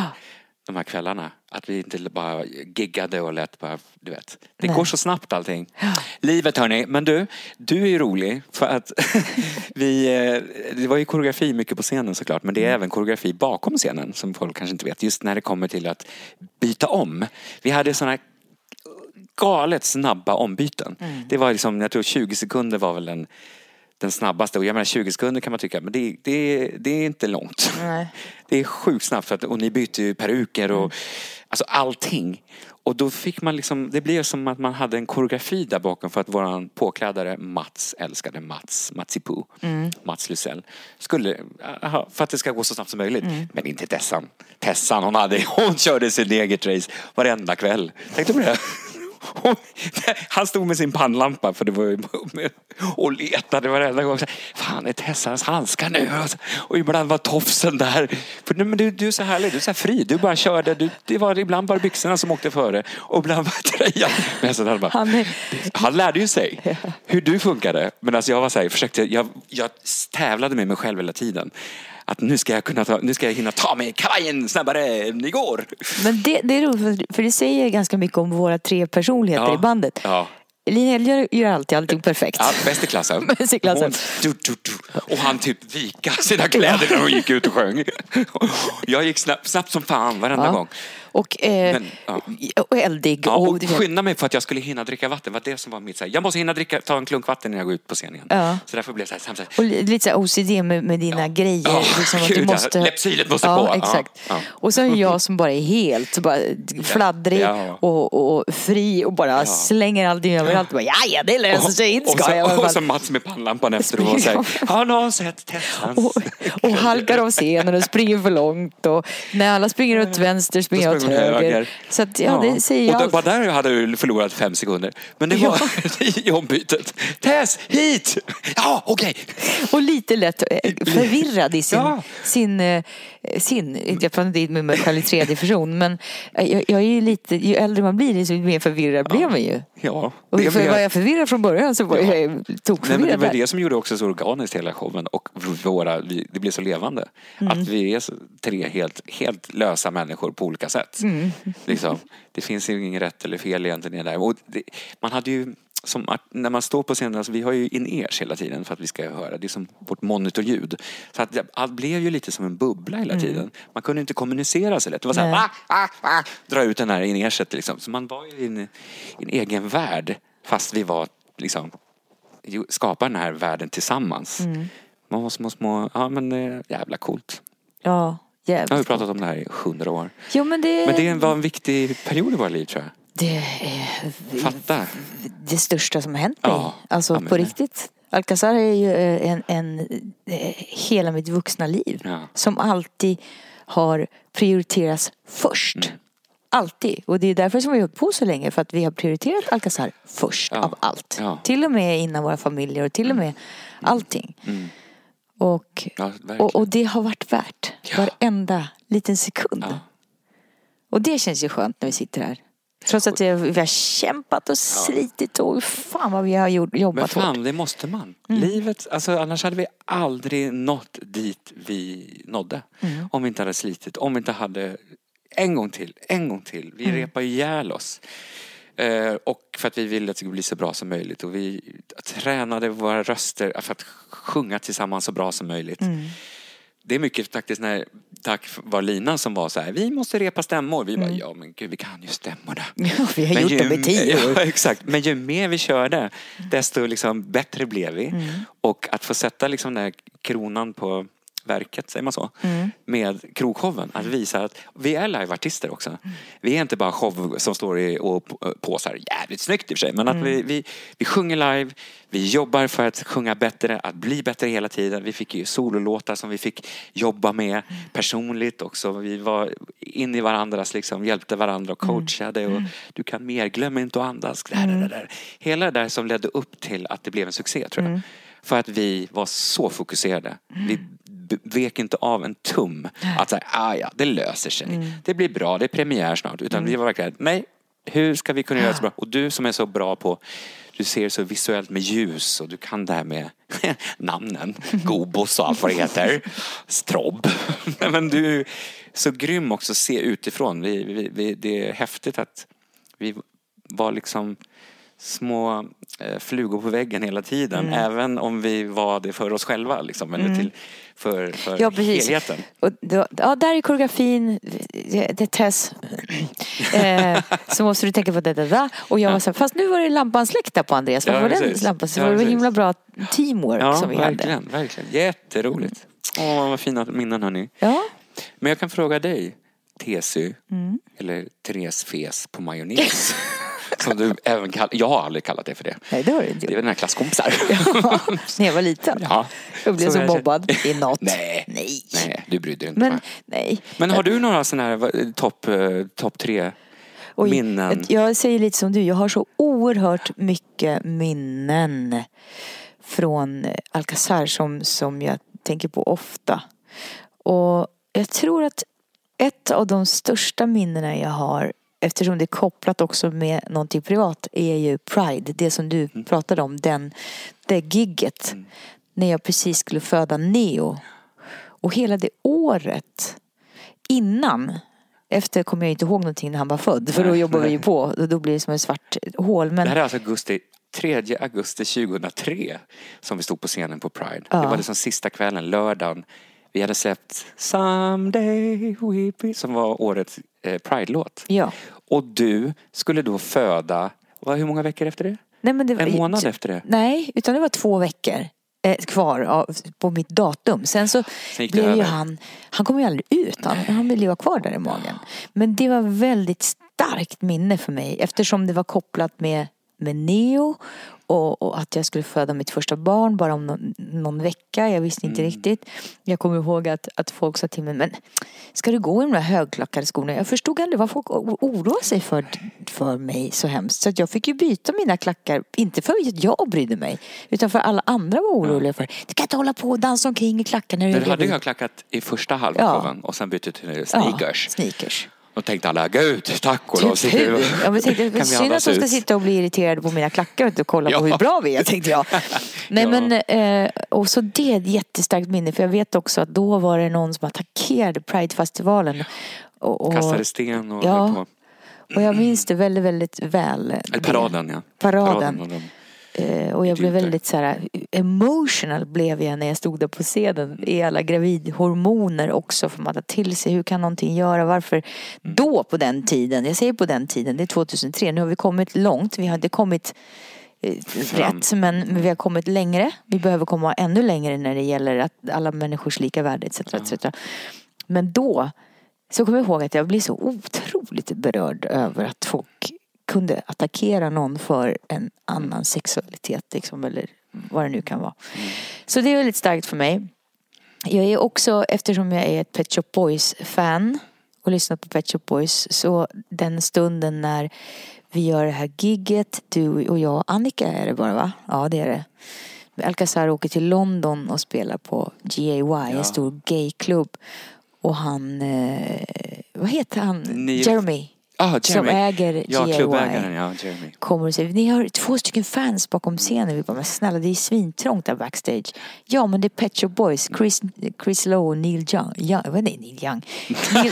De här kvällarna. Att vi inte bara giggade och lät bara, du vet. Det Nej. går så snabbt allting. Livet hörni. Men du, du är ju rolig för att vi, eh, det var ju koreografi mycket på scenen såklart. Men det Mm. är även koreografi bakom scenen som folk kanske inte vet. Just när det kommer till att byta om. Vi hade sådana galet snabba ombyten. Mm. Det var liksom, jag tror 20 sekunder var väl den, den snabbaste. Och jag menar 20 sekunder kan man tycka, men det, det, det är inte långt. Nej. Det är sjukt snabbt för att, och ni bytte ju peruker och alltså allting. Och då fick man liksom, det blev som att man hade en koreografi där bakom för att våran påklädare Mats, älskade Mats, Matsipu, Mats Lysell, skulle, aha, för att det ska gå så snabbt som möjligt. Men inte Tessan. Tessan, hon, hade, hon körde sin eget race varenda kväll. Tänkte på det? Han stod med sin pannlampa för det var ju, och letade varenda gång. Fan, är Tessans handskar nu? Och ibland var tofsen där. För, men du, du är så härlig, du är så här fri. Du bara körde. Du, det var, ibland var det byxorna som åkte före och ibland var det tröjan. Men så där bara, Han är- han lärde ju sig hur du funkade. Men alltså jag var så här, försökte, jag, jag tävlade med mig själv hela tiden. Att nu ska jag kunna ta, nu ska jag hinna ta mig kavajen snabbare än igår. Men det, det är roligt för- det säger ganska mycket om våra tre personligheter Ja. i bandet. Ja. Linnea gör, gör alltid allting perfekt. Ja, bäst i klassen. Bäst i klassen. Hon, du, du, du. Och han typ vika sina kläder när hon gick ut och sjöng. Jag gick snabbt, snabbt som fan varenda Ja. gång. Och, eh, Men, ja. och eldig. Ja, och, och skynda mig för att jag skulle hinna dricka vatten. Det var det som var mitt så här, Jag måste hinna dricka, ta en klunk vatten innan jag går ut på scenen igen. Ja. Så därför blev det så här, så här, och li- lite så OCD med, med dina grejer. Ja, liksom att gud, du ja. måste... Läppsylet måste ja, på. Ja, Exakt. ja. Och så är jag som bara är helt bara fladdrig Ja. och, och fri och bara slänger allting överallt. Ja, ja, det löser sig. Inte och, ska jag och så. Mats med pannlampan efter och säger Har någon sett Tessans? Och, och halkar av scenen och springer för långt. Och när alla springer åt vänster springer jag åt hon höger. höger. Så att, ja, det säger och jag då, allt. bara där hade du förlorat fem sekunder. Men det var i ombytet. Tess, hit! Ja, okej. Och lite lätt eh, förvirrad i sin, Ja. sin, eh, sin jag pratar inte med mig själv i tredje person men eh, jag, jag är ju lite, ju äldre man blir desto mer förvirrad blir man ju. Ja, Och för men var jag, jag förvirrad från början så var jag Nej, men det tokförvirrad. var där. det som gjorde också så organiskt hela showen och våra, det blev så levande. Att vi är tre helt, helt lösa människor på olika sätt. Liksom, det finns ju inget rätt eller fel egentligen där. Och det, man hade ju som när man står på scenen, alltså vi har ju in-ears hela tiden för att vi ska höra. Det är som vårt monitorljud. Så att allt blev ju lite som en bubbla hela tiden. Man kunde inte kommunicera så lätt. Det var så här, ah, ah, ah, dra ut den här in-earset liksom. Så man var ju i en, i en egen värld fast vi var liksom jo, skapar den här världen tillsammans. Man var små, små, ja men eh, jävla coolt. Ja, Jag har ju jävligt. pratat om det här i hundra år. Jo men det, Men det var en viktig period i våra liv tror jag. Det är Fatta. det största som har hänt mig. Ja. Alltså Ja, på riktigt. Alcazar är ju eh, en, en, eh, hela mitt vuxna liv. Ja. Som alltid har prioriterats först. Mm. Alltid. Och det är därför som vi har hållit på så länge. För att vi har prioriterat Alcazar först Ja. av allt. Ja. Till och med innan våra familjer och till och med allting. Mm. Och, och, och det har varit värt Ja. varenda liten sekund. Och det känns ju skönt när vi sitter här. Trots att vi har, vi har kämpat och slitit och fan vad vi har gjort, Men jobbat hårt. fan, det måste man. Livet, alltså annars hade vi aldrig nått dit vi nådde. Om vi inte hade slitit, om vi inte hade en gång till, en gång till. Vi repar ju ihjäl oss. Eh, och för att vi ville att det skulle bli så bra som möjligt. Och vi tränade våra röster för att sjunga tillsammans så bra som möjligt. Det är mycket faktiskt när, tack var Lina som var så här, vi måste repa stämmor. Vi bara, ja men gud vi kan ju stämmorna. Ja, vi har Men gjort ju- det med tio år. Ja, exakt. Men ju mer vi körde, desto liksom bättre blev vi. Mm. Och att få sätta liksom den här kronan på verket, säger man så? Mm. Med krogshowen. Att visa att vi är liveartister också. Mm. Vi är inte bara show som står i och påsar jävligt snyggt i och för sig. Men att Mm. vi, vi, vi sjunger live, vi jobbar för att sjunga bättre, att bli bättre hela tiden. Vi fick ju sololåtar som vi fick jobba med Mm. personligt också. Vi var in i varandras, liksom, hjälpte varandra och Mm. coachade. Och du kan mer, glöm inte att andas. Där, där, där. Hela det där som ledde upp till att det blev en succé tror jag. Mm. För att vi var så fokuserade. Vi b- vek inte av en tum. Att säga, ah ja, det löser sig. Mm. Det blir bra, det är premiär snart. Utan vi var verkligen, nej, hur ska vi kunna göra det så bra? Och du som är så bra på, du ser så visuellt med ljus och du kan det här med namnen. Gobos och allt vad det heter. Strobb. Men du är så grym också att se utifrån. Vi, vi, vi, det är häftigt att vi var liksom små eh, flugor på väggen hela tiden. Mm. Även om vi var det för oss själva. Liksom, eller till, för, för Ja, precis. helheten. Och då, ja, där är koreografin, det, det är Tess. eh, så måste du tänka på det, det, det. Och jag var så här, fast nu var det lampan släckt där på Andreas. Varför Ja, var den lampan? Så Ja, det var precis. himla bra teamwork Ja, som vi hade. verkligen, verkligen. Jätteroligt. Åh, vad fina minnen hörni. Ja, Men jag kan fråga dig, Tesy, Mm. eller Therese Fes på majonnäs. som du även kallar, jag har aldrig kallat det för det. nej det var det inte Det är väl dina klasskompisar? Ja, när jag var liten. Ja. Jag blev så, jag- mobbad i något. Nej. Nej. Nej, du brydde dig inte Men, nej. Men har du några sådana här topp eh, top tre Oj, minnen? Jag säger lite som du, jag har så oerhört mycket minnen från Alcazar som, som jag tänker på ofta. Och jag tror att ett av de största minnena jag har Eftersom det är kopplat också med någonting privat är ju Pride. Det som du Mm. pratade om. Den, det gigget. När jag precis skulle föda Neo. Och hela det året innan. Efter kommer jag inte ihåg någonting när han var född. För då jobbar vi ju på. Och då blir det som ett svart hål. Men Det här är alltså augusti, 3 augusti 2003 som vi stod på scenen på Pride. Ja. Det var liksom sista kvällen, lördagen. Vi hade släppt Someday we be, som var årets eh, Pride-låt. ja. Och du skulle då föda, vad, hur många veckor efter det? Nej, men det var, En månad efter det? Nej, utan det var två veckor eh, kvar av, på mitt datum. Sen så Sen blev ju han, han kom ju aldrig ut. Han, han ville ju vara kvar där i magen. Men det var väldigt starkt minne för mig eftersom det var kopplat med, med Neo och, och att jag skulle föda mitt första barn bara om någon, någon vecka. Jag visste inte Mm. riktigt. Jag kommer ihåg att, att folk sa till mig, men ska du gå i de där högklackade skorna? Jag förstod aldrig vad folk oroade sig för, för mig så hemskt. Så jag fick ju byta mina klackar, inte för att jag brydde mig, utan för alla andra var oroliga för, du kan inte hålla på och dansa omkring i klackar när du hade gravid." ju klackat i första halvan Ja. och sen bytte till sneakers. Ja, sneakers. Och tänkte alla, gud, tack och lov. Typ hur? Jag men tänkte, Kan vi synd att de ska sitta och bli irriterade på mina klackar och inte kolla på Ja. hur bra vi är, tänkte jag. Nej Ja. men, eh, och så det är ett jättestarkt minne, för jag vet också att då var det någon som attackerade Pridefestivalen. Och, och, Kastade sten och Ja. på. och jag minns det väldigt, väldigt väl. Eller paraden ja. Paraden. Eh, och jag blev väldigt så här emotional blev jag när jag stod där på scenen i alla gravidhormoner också för man tar till sig. Hur kan någonting göra? Varför då på den tiden, jag säger på den tiden, det är 2003, nu har vi kommit långt, vi har inte kommit eh, rätt men, men vi har kommit längre, vi behöver komma ännu längre när det gäller att alla människors lika värde etc. etc. Men då så kommer jag ihåg att jag blev så otroligt berörd över att folk kunde attackera någon för en annan sexualitet liksom, eller vad det nu kan vara. Så det är väldigt starkt för mig. Jag är också, eftersom jag är ett Pet Shop Boys fan och lyssnar på Pet Shop Boys, så den stunden när vi gör det här gigget, du och jag, Annika är det bara va? Ja det är det. Alcazar åker till London och spelar på GAY, en stor gayklubb. Och han, eh, vad heter han? Neil- Jeremy. Ah. Som äger Ja, GAY klubbägaren, ja, Jeremy. kommer och säger ni har två stycken fans bakom scenen. Vi bara, men snälla det är svintrångt där backstage. Ja men det är Pet Shop Boys, Chris, Chris Lowe och Neil Young. Young vad är det? Neil Young? Neil,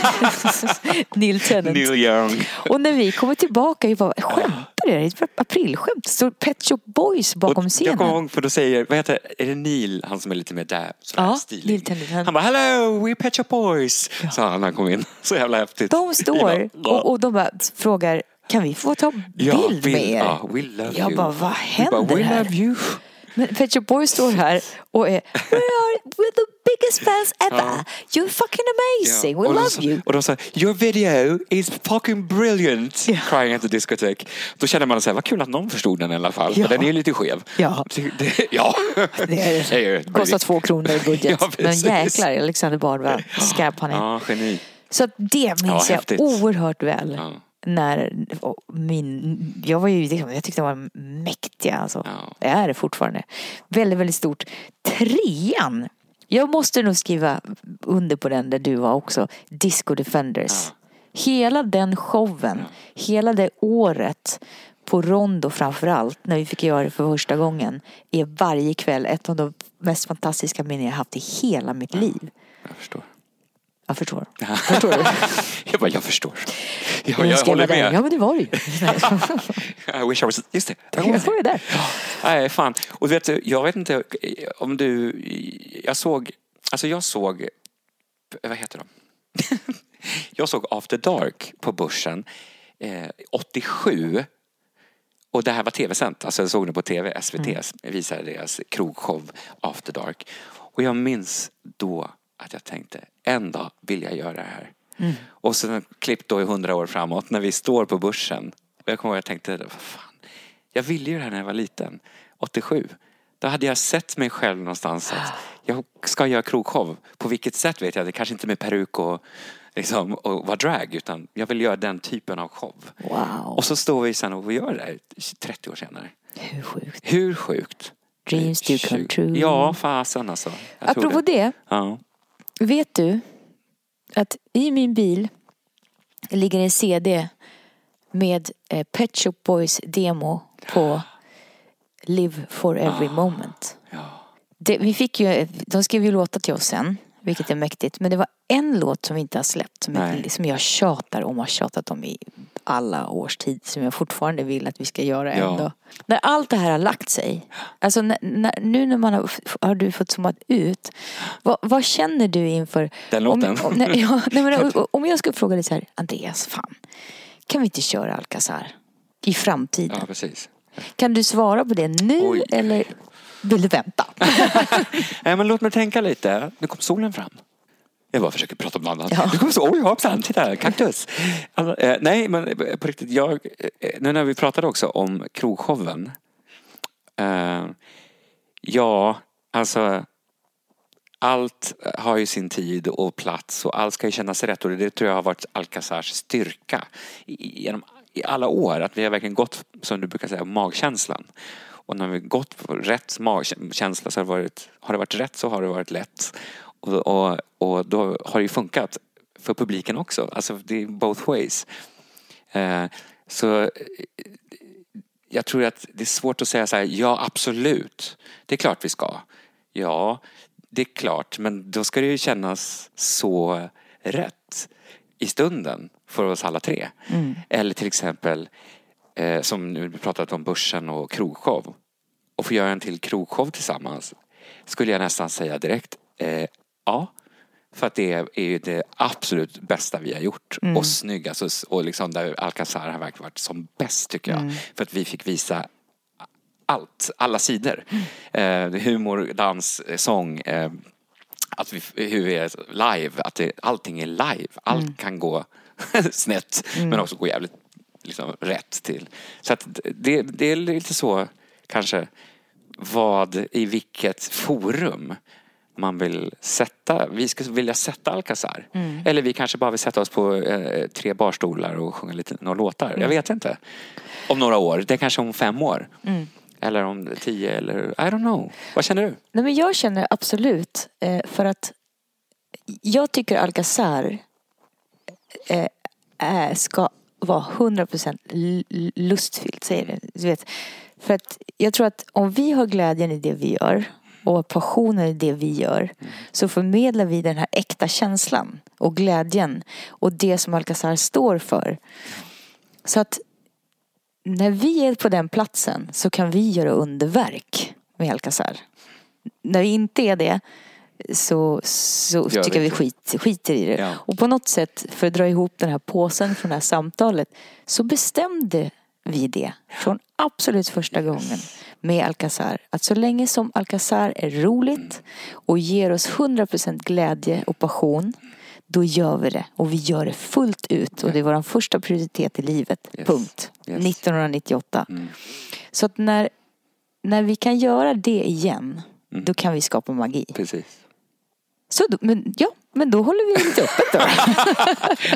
Neil Tennant. Neil Young. Och när vi kommer tillbaka, vi bara, skämtar du? Det är ett aprilskämt. Det står Pet Shop Boys bakom Och Jag kommer scenen. ihåg, för då säger, vad heter det, är det Neil, han som är lite mer där, sådär Ja, stilig. Han- Han bara, hello, we're Pet Shop Boys, sa han när han kom in. Så jävla häftigt. De står Ja. och, och de bara frågar, kan vi få ta Ja, bild we- med er? Ja, we love Jag you. bara, vad händer bara, we här? love you. Men Pet Shop Boys står här och är We are we're the biggest fans ever. You're fucking amazing. We och, de love sa, you. och de sa, your video is fucking brilliant. Ja. Crying at the discotheque. Då kände man så här, vad kul att någon förstod den i alla fall. Ja. För den är ju lite skev. Ja. Det, ja. Det är det. Kostar två kronor i budget. Ja, Men jäklar Alexander Bard vad skarp han är. Ja, geni. Så det Ja, minns jag häftigt. oerhört väl. Ja. När min, jag var ju liksom, jag tyckte de var mäktiga alltså. Ja. Jag är det fortfarande. Väldigt, väldigt stort. Trean. Jag måste nog skriva under på den där du var också. Disco Defenders. Hela den showen, hela det året på Rondo framförallt, när vi fick göra det för första gången, är varje kväll ett av de mest fantastiska minnen jag haft i hela mitt liv. Jag förstår. Jag förstår. Förstår du? Jag bara, jag förstår. Ja, Jag jag skrev håller där. med. Ja men det var det ju. I wish I was... Just det. Jag var ju där. Nej, fan. Och du vet, jag vet inte om du... Jag såg... Alltså jag såg... Vad heter de? jag såg After Dark på Börsen eh, 87. Och det här var tv-sänt. Alltså jag såg det på tv. SVT visade deras krogshow After Dark. Och jag minns då att jag tänkte, en dag vill jag göra det här. Och sen klipp då i hundra år framåt när vi står på börsen. Och jag kommer ihåg att jag tänkte, vad fan. Jag ville ju det här när jag var liten. 87. Då hade jag sett mig själv någonstans att jag ska göra krogshow. På vilket sätt vet jag. Det kanske inte med peruk och, liksom, och vara drag. Utan jag vill göra den typen av show. Wow. Och så står vi sen och gör det här 30 år senare. Hur sjukt. Hur sjukt? Dreams do come true. Ja, fasen alltså. Jag Apropå det. Ja. Vet du att i min bil ligger en CD med eh, Pet Shop Boys demo på Live for every moment. Det, vi fick ju, de skrev ju låtar till oss sen, vilket är mäktigt. Men det var en låt som vi inte har släppt som, jag, som jag tjatar om och har tjatat om i alla års tid. Som jag fortfarande vill att vi ska göra Ja. dag. När allt det här har lagt sig. Alltså när, när, nu när man har, har du fått zoomat ut. Vad, vad känner du inför Den låten? Om, om, nej, ja, nej, men, om jag skulle fråga dig så här, Andreas, fan. Kan vi inte köra Alcazar i framtiden? ja, precis. Kan du svara på det nu Oj. eller vill du vänta? Nej, men låt mig tänka lite. Nu kom solen fram. Jag bara försöker prata om något annat. Ja. Nu kommer solen. Oj, hoppsan, titta kaktus. Alltså, eh, nej, men eh, på riktigt. Jag, eh, nu när vi pratade också om krogshowen. Eh, ja, alltså. Allt har ju sin tid och plats och allt ska ju kännas rätt och det tror jag har varit Alcazars styrka i- genom i alla år. Att vi har verkligen gått, som du brukar säga, magkänslan. Och när vi gått på rätt magkänsla så har det varit, har det varit rätt så har det varit lätt. Och, och, och då har det ju funkat för publiken också. Alltså det är both ways. Eh, så eh, jag tror att det är svårt att säga så här, ja absolut, det är klart vi ska. Ja, det är klart, men då ska det ju kännas så rätt i stunden för oss alla tre. Eller till exempel, eh, som nu pratat om börsen och krogshow. och få göra en till krogshow tillsammans skulle jag nästan säga direkt eh, ja. För att det är ju det absolut bästa vi har gjort. Och snyggast och, och liksom där Alcazar har verkligen varit som bäst tycker jag. För att vi fick visa allt, alla sidor. Eh, humor, dans, eh, sång. Eh, att vi, hur vi är live, att det, allting är live. Allt kan gå snett men också gå jävligt liksom, rätt till. Så att det, det är lite så kanske vad, i vilket forum man vill sätta, vi skulle vilja sätta Alcazar. Eller vi kanske bara vill sätta oss på eh, tre barstolar och sjunga lite några låtar. Jag vet inte. Om några år, det är kanske om fem år. Eller om tio eller I don't know. Vad känner du? Nej, men jag känner absolut eh, för att jag tycker Alcazar eh, är, ska vara 100% lustfyllt. Säger det. Du vet. För att jag tror att om vi har glädjen i det vi gör och passionen i det vi gör så förmedlar vi den här äkta känslan och glädjen och det som Alcazar står för. Så att när vi är på den platsen så kan vi göra underverk med Alcazar. När vi inte är det så, så Gör tycker vi skit, skiter i det. Ja. Och på något sätt, för att dra ihop den här påsen från det här samtalet, så bestämde vi det från absolut första gången med Alcazar. Att så länge som Alcazar är roligt och ger oss 100% glädje och passion, då gör vi det. Och vi gör det fullt ut. Och det är vår första prioritet i livet. Yes. Punkt. Yes. 1998. Så att när, när vi kan göra det igen, då kan vi skapa magi. Precis. Så då, men, ja, men då håller vi lite öppet då.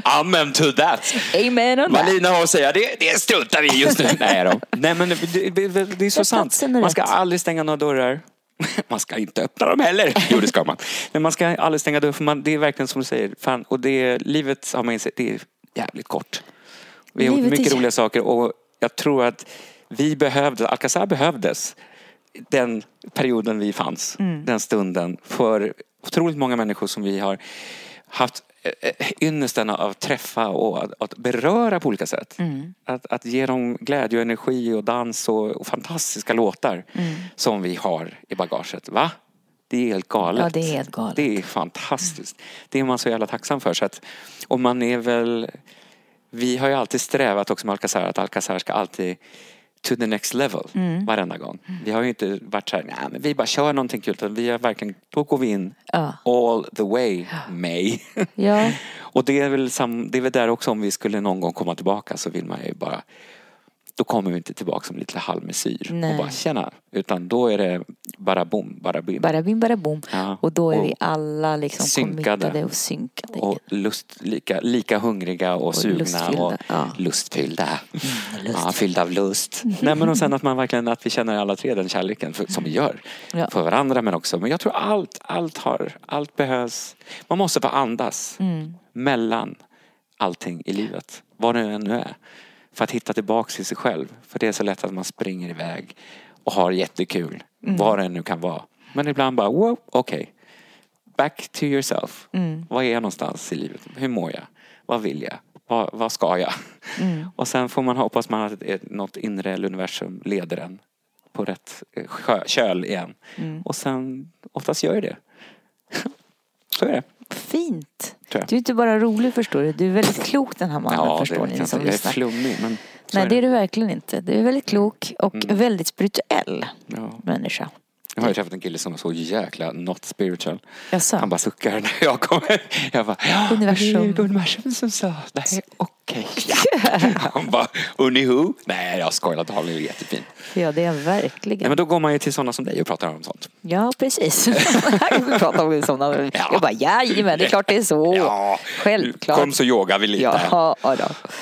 Amen to that! Amen on. Malina har att säga, det, det struntar vi just nu. Nej då. Nej men det, det, det är så sant. Man ska aldrig stänga några dörrar. Man ska inte öppna dem heller. Jo det ska man. Men man ska aldrig stänga dörrar för man, det är verkligen som du säger. Fan, och det, livet har man insett, det är jävligt kort. Vi har gjort mycket roliga saker och jag tror att vi behövde, Alcazar behövdes den perioden vi fanns, Mm. den stunden för otroligt många människor som vi har haft eh, eh, ynnesten av att träffa och att, beröra på olika sätt. Mm. Att, att ge dem glädje och energi och dans och, och fantastiska låtar Mm. som vi har i bagaget. Va? Det är helt galet. Ja, det är helt galet. Det är fantastiskt. Det är man så jävla tacksam för. Så att, och man är väl... Vi har ju alltid strävat också med Alcazar att Alcazar ska alltid to the next level Mm. varenda gång. Vi har ju inte varit så här, nej men vi bara kör någonting kul. Utan vi har verkligen, då går vi in Ja. all the way, May. Ja. och det är, väl sam, det är väl där också om vi skulle någon gång komma tillbaka så vill man ju bara då kommer vi inte tillbaka som lite halvmesyr Nej. och bara känna. Utan då är det bara bom, bara bim. Bara bim, bara bom. Ja. Och då är Och vi alla liksom synkade. och synkade. Och lust, lika, lika hungriga och, sugna lustfyllda, och ja. Mm, lustfyllda. Ja, fyllda av lust. Nej men och sen att man verkligen att vi känner alla tre den kärleken för, som vi gör. Ja. För varandra men också. Men jag tror allt, allt har, allt behövs. Man måste få andas Mm. mellan allting i livet. Vad det än nu är. För att hitta tillbaks till sig själv. För det är så lätt att man springer iväg och har jättekul. Mm. Vad det nu kan vara. Men ibland bara, wow, okej. Back to yourself. Mm. Var är jag någonstans i livet? Hur mår jag? Vad vill jag? Vad, vad ska jag? Mm. Och sen får man hoppas man att något inre eller universum leder en på rätt eh, sjö, köl igen. Mm. Och sen, oftast gör ju det. Så är det. Fint. Du är inte bara rolig förstår du. Du är väldigt klok den här mannen Ja, förstår ni som. Jag är flummig men Nej är det är det. du verkligen inte. Du är väldigt klok och Mm. väldigt spirituell Ja. människa. Jag har ju träffat en kille som är så jäkla not spiritual. Jaså? Han bara suckar när jag kommer. Jag bara, ja, Universum. det är universum som sa, nej okej. Han bara, uni who? Nej jag skojar, det har blivit jättefint. Ja det är Nej, verkligen. men då går man ju till sådana som dig och pratar om sånt. Ja precis. Vi prata om sådana. Ja. Jag bara jajamän det är klart det är så. Ja, Självklart. Kom så yogar vi lite. Ja, ja.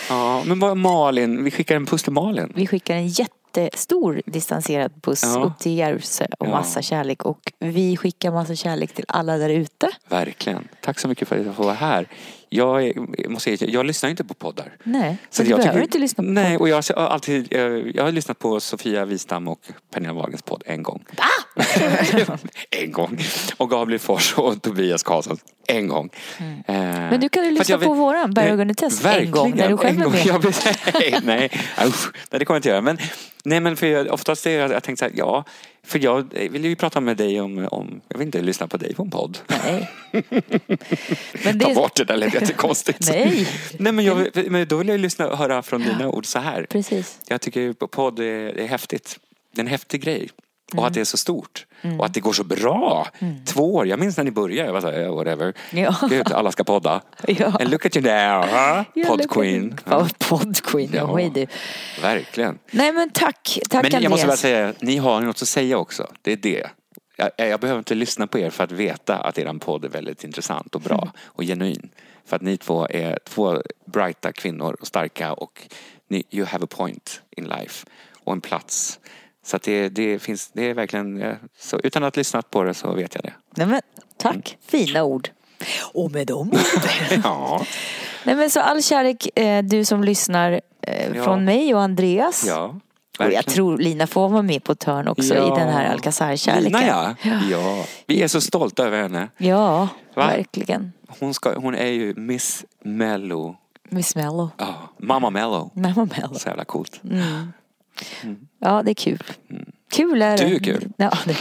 Ja, men vad Malin, vi skickar en puss till Malin. Vi skickar en jättestor distanserad puss Ja. upp till Järvsö och Ja. massa kärlek. Och vi skickar massa kärlek till alla där ute. Verkligen. Tack så mycket för att jag får vara här jag, är, måste säga, jag lyssnar inte på poddar. Nej, Så du jag behöver tycker- inte lyssna på Nej, och jag har alltid, eh, jag har lyssnat på Sofia Wistam och Pernilla Wahlgrens podd en gång. en gång. Och Gabriel Fors och Tobias Karlsson en gång. Eh, Mm. Men du kan ju lyssna på våran Berg och Gunnar-test en gång när du själv är med. Nej, nej, usch, nej, det kommer jag inte göra. Men, nej, men för jag, oftast är jag, jag tänkt så här, ja, för jag vill ju prata med dig om, om, jag vill inte lyssna på dig på en podd. Nej. Men Ta det, bort det där lät jättekonstigt. Nej. Nej men, jag, men då vill jag ju lyssna och höra från dina ord så här. Precis. Jag tycker podd är, är häftigt. Det är en häftig grej. Och Mm. att det är så stort. Och att det går så bra. Två år. Jag minns när ni började. Jag var så här, yeah, whatever. Ja. Gud, alla ska podda. Ja. And look at you now. Huh? Ja, Podd look at queen. you. Ja, podd queen. Ja. Ja. Du. Verkligen. Nej men tack. Tack Men jag måste bara Andreas. säga, ni har något att säga också. Det är det. Jag, jag behöver inte lyssna på er för att veta att er podd är väldigt intressant och bra Mm. och genuin. För att ni två är två brighta kvinnor och starka och ni, you have a point in life och en plats. Så det, det finns, det är verkligen, eh, så utan att ha lyssnat på det så vet jag det. Nej, men, tack. Mm. Fina ord. Och med de orden. Ja, Nej men så all kärlek eh, du som lyssnar eh, Ja. från mig och Andreas. ja. och jag tror Lina får vara med på ett hörn också Ja. i den här Alcazar-kärleken. Lina ja. ja. Vi är så stolta över henne. Ja, Va? verkligen. Hon, ska, hon är ju Miss Mello. Miss Mello. Ja, Mamma Mello. Mamma Mello. Så jävla coolt. Ja, det är kul. Kul är det. Mm. Du är kul. Ja, det.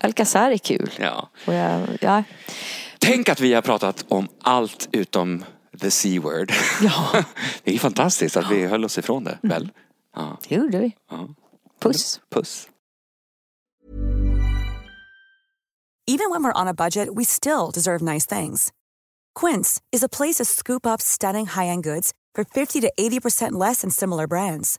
Alcazar är kul. Ja. Och jag, ja, Tänk att vi har pratat om allt utom the C-word. ja, Det är fantastiskt att vi höll oss ifrån det, väl? Ja. det gjorde vi. Ja. Puss. Puss. Even when we're on a budget, we still deserve nice things. Quince is a place to scoop up stunning high-end goods for 50 to 80% less than similar brands.